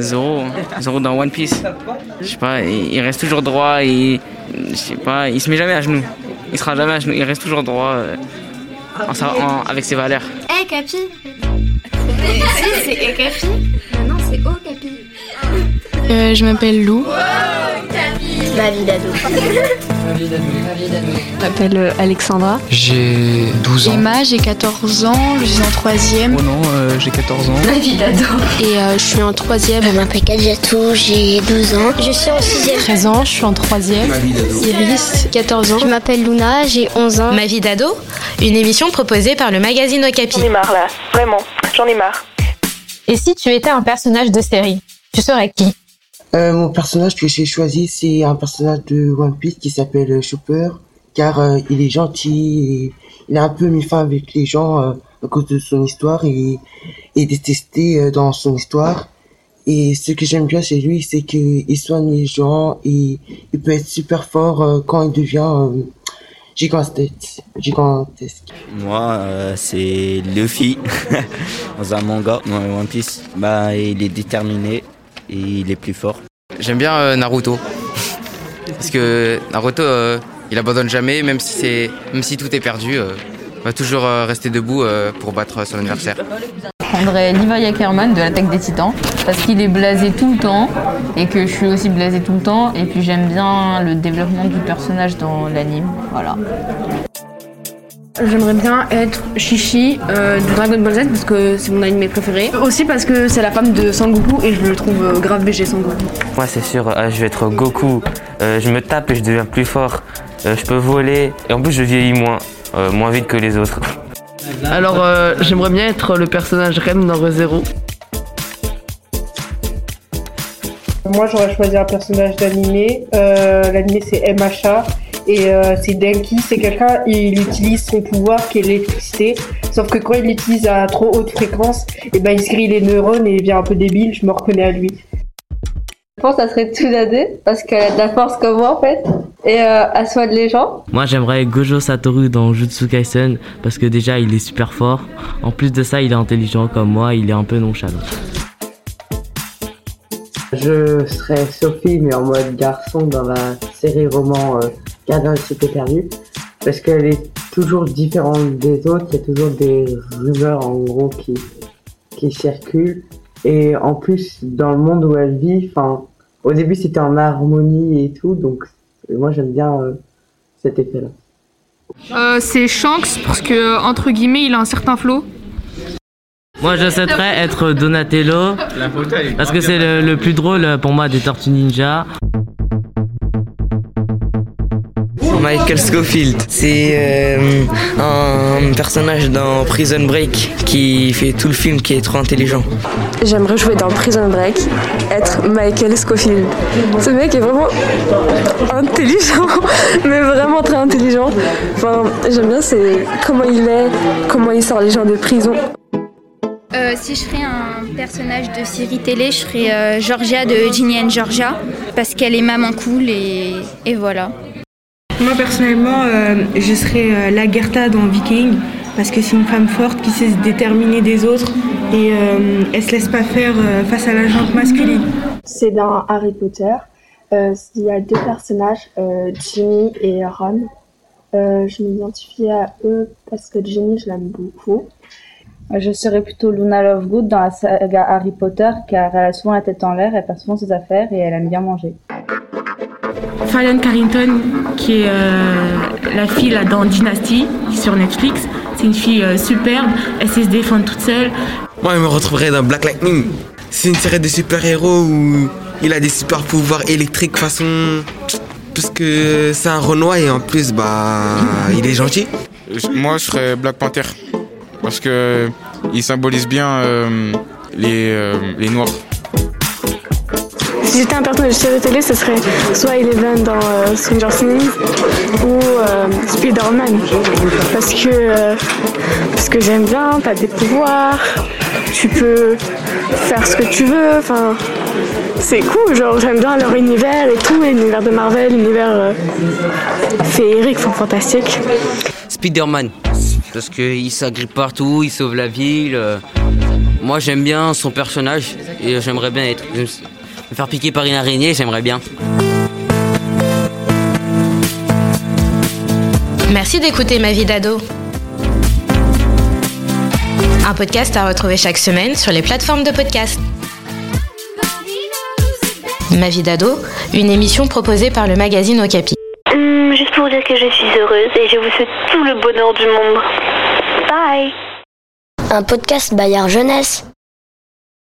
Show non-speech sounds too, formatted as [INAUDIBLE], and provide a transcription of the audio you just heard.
Zoro, Zoro dans One Piece. Je sais pas, il, reste toujours droit et je sais pas, il se met jamais à genoux. Il sera jamais à genoux, il reste toujours droit euh, en sa- en- avec ses valeurs. Eh Capi Si, c'est Eh Capi Non, c'est Oh Capi Euh, je m'appelle Lou. Ma vie d'ado. [LAUGHS] Je m'appelle euh, Alexandra. J'ai 12 ans. Emma, j'ai 14 ans, je suis en troisième. Oh non, euh, j'ai 14 ans. Ma vie d'ado. Et euh, je suis en troisième. Je m'appelle Kadjatou, j'ai 12 ans. Je suis en 6 13 ans, je suis en troisième. Iris, 14 ans. Je m'appelle Luna, j'ai 11 ans. Ma vie d'ado, une émission proposée par le magazine Okapi. J'en ai marre là, vraiment, j'en ai marre. Et si tu étais un personnage de série, tu serais qui? Euh, mon personnage que j'ai choisi, c'est un personnage de One Piece qui s'appelle euh, Chopper, car euh, il est gentil il a un peu mis fin avec les gens à cause de son histoire et est détesté dans son histoire. Et ce que j'aime bien chez lui, c'est qu'il soigne les gens et il peut être super fort quand il devient gigantesque. Moi, c'est Luffy [LAUGHS] dans un manga, dans One Piece. Bah, il est déterminé et il est plus fort. J'aime bien euh, Naruto. [LAUGHS] Parce que Naruto, euh, il abandonne jamais, même si, c'est, même si tout est perdu. euh, il va toujours euh, rester debout pour battre son adversaire. Je prendrais Levi Ackerman de l'attaque des titans parce qu'il est blasé tout le temps et que je suis aussi blasé tout le temps et puis j'aime bien le développement du personnage dans l'anime. Voilà. J'aimerais bien être Chichi euh, de Dragon Ball Z parce que c'est mon anime préféré. Aussi parce que c'est la femme de Sangoku et je le trouve euh, grave BG Sangoku. Moi, c'est sûr, euh, je vais être Goku. Euh, je me tape et je deviens plus fort. Euh, je peux voler et en plus, je vieillis moins, euh, moins vite que les autres. [LAUGHS] Alors, euh, j'aimerais bien être le personnage Rem dans ReZero. Moi j'aurais choisi un personnage d'animé. Euh, L'animé c'est MHA et euh, c'est Denki. C'est quelqu'un, il utilise son pouvoir qui est l'électricité. Sauf que quand il l'utilise à trop haute fréquence, et ben il se grille les neurones et il devient un peu débile. Je me reconnais à lui. Je pense que ça serait Tsunade parce qu'elle a de la force comme moi en fait et euh, elle soigne les gens. Moi, j'aimerais Gojo Satoru dans Jutsu Kaisen parce que déjà, il est super fort. En plus de ça, il est intelligent comme moi, il est un peu nonchalant. Je serais Sophie, mais en mode garçon dans la série roman euh, Parce qu'elle est toujours différente des autres, il y a toujours des rumeurs en gros qui, qui circulent, et en plus, dans le monde où elle vit, enfin, au début c'était en harmonie et tout, donc moi j'aime bien euh, cet effet-là. Euh, c'est Shanks parce que, entre guillemets, il a un certain flow. Moi, je souhaiterais être Donatello parce que c'est le, le plus drôle pour moi des Tortues Ninja. Michael Scofield, c'est euh, un personnage dans Prison Break qui fait tout le film, qui est trop intelligent. J'aimerais jouer dans Prison Break, être Michael Scofield. Ce mec est vraiment intelligent, [LAUGHS] mais vraiment très intelligent. Enfin, j'aime bien c'est comment il est, comment il sort les gens de prison. Euh, si je ferais un personnage de série télé, je ferais euh, Georgia de Ginny and Georgia parce qu'elle est maman cool et, et voilà. Moi personnellement, euh, je serais euh, Lagertha dans Viking parce que c'est une femme forte qui sait se déterminer des autres et euh, elle se laisse pas faire euh, face à la jante masculine. C'est dans Harry Potter. Euh, il y a deux personnages, euh, Ginny et Ron. Euh, je m'identifie à eux parce que Ginny, je l'aime beaucoup. Je serais plutôt Luna Lovegood dans la saga Harry Potter car elle a souvent la tête en l'air, elle perd souvent ses affaires et elle aime bien manger. Fallon Carrington, qui est euh, la fille là, dans Dynasty sur Netflix. C'est une fille euh, superbe, elle sait se défendre toute seule. Moi, je me retrouverais dans Black Lightning. C'est une série de super-héros où il a des super pouvoirs électriques façon. Parce que c'est un Renoir et en plus, bah, il est gentil. Moi, je serais Black Panther. Parce que il symbolise bien euh, les, euh, les Noirs. Si j'étais un personnage de série télé, ce serait soit Eleven dans euh, Stranger Things ou euh, Spider-Man. Parce que, euh, que j'aime bien, t'as des pouvoirs, tu peux faire ce que tu veux, enfin, c'est cool, genre j'aime bien leur univers et tout, l'univers de Marvel, l'univers euh, féerique, enfin, fantastique. Spider-Man. Parce qu'il s'agrippe partout, il sauve la ville. euh, Moi, j'aime bien son personnage et j'aimerais bien être. Me faire piquer par une araignée, j'aimerais bien. Merci d'écouter Ma vie d'ado. Un podcast à retrouver chaque semaine sur les plateformes de podcast. Ma vie d'ado, une émission proposée par le magazine Okapi. Hum, juste pour dire que je suis heureuse et je vous souhaite tout le bonheur du monde. Bye Un podcast Bayard Jeunesse.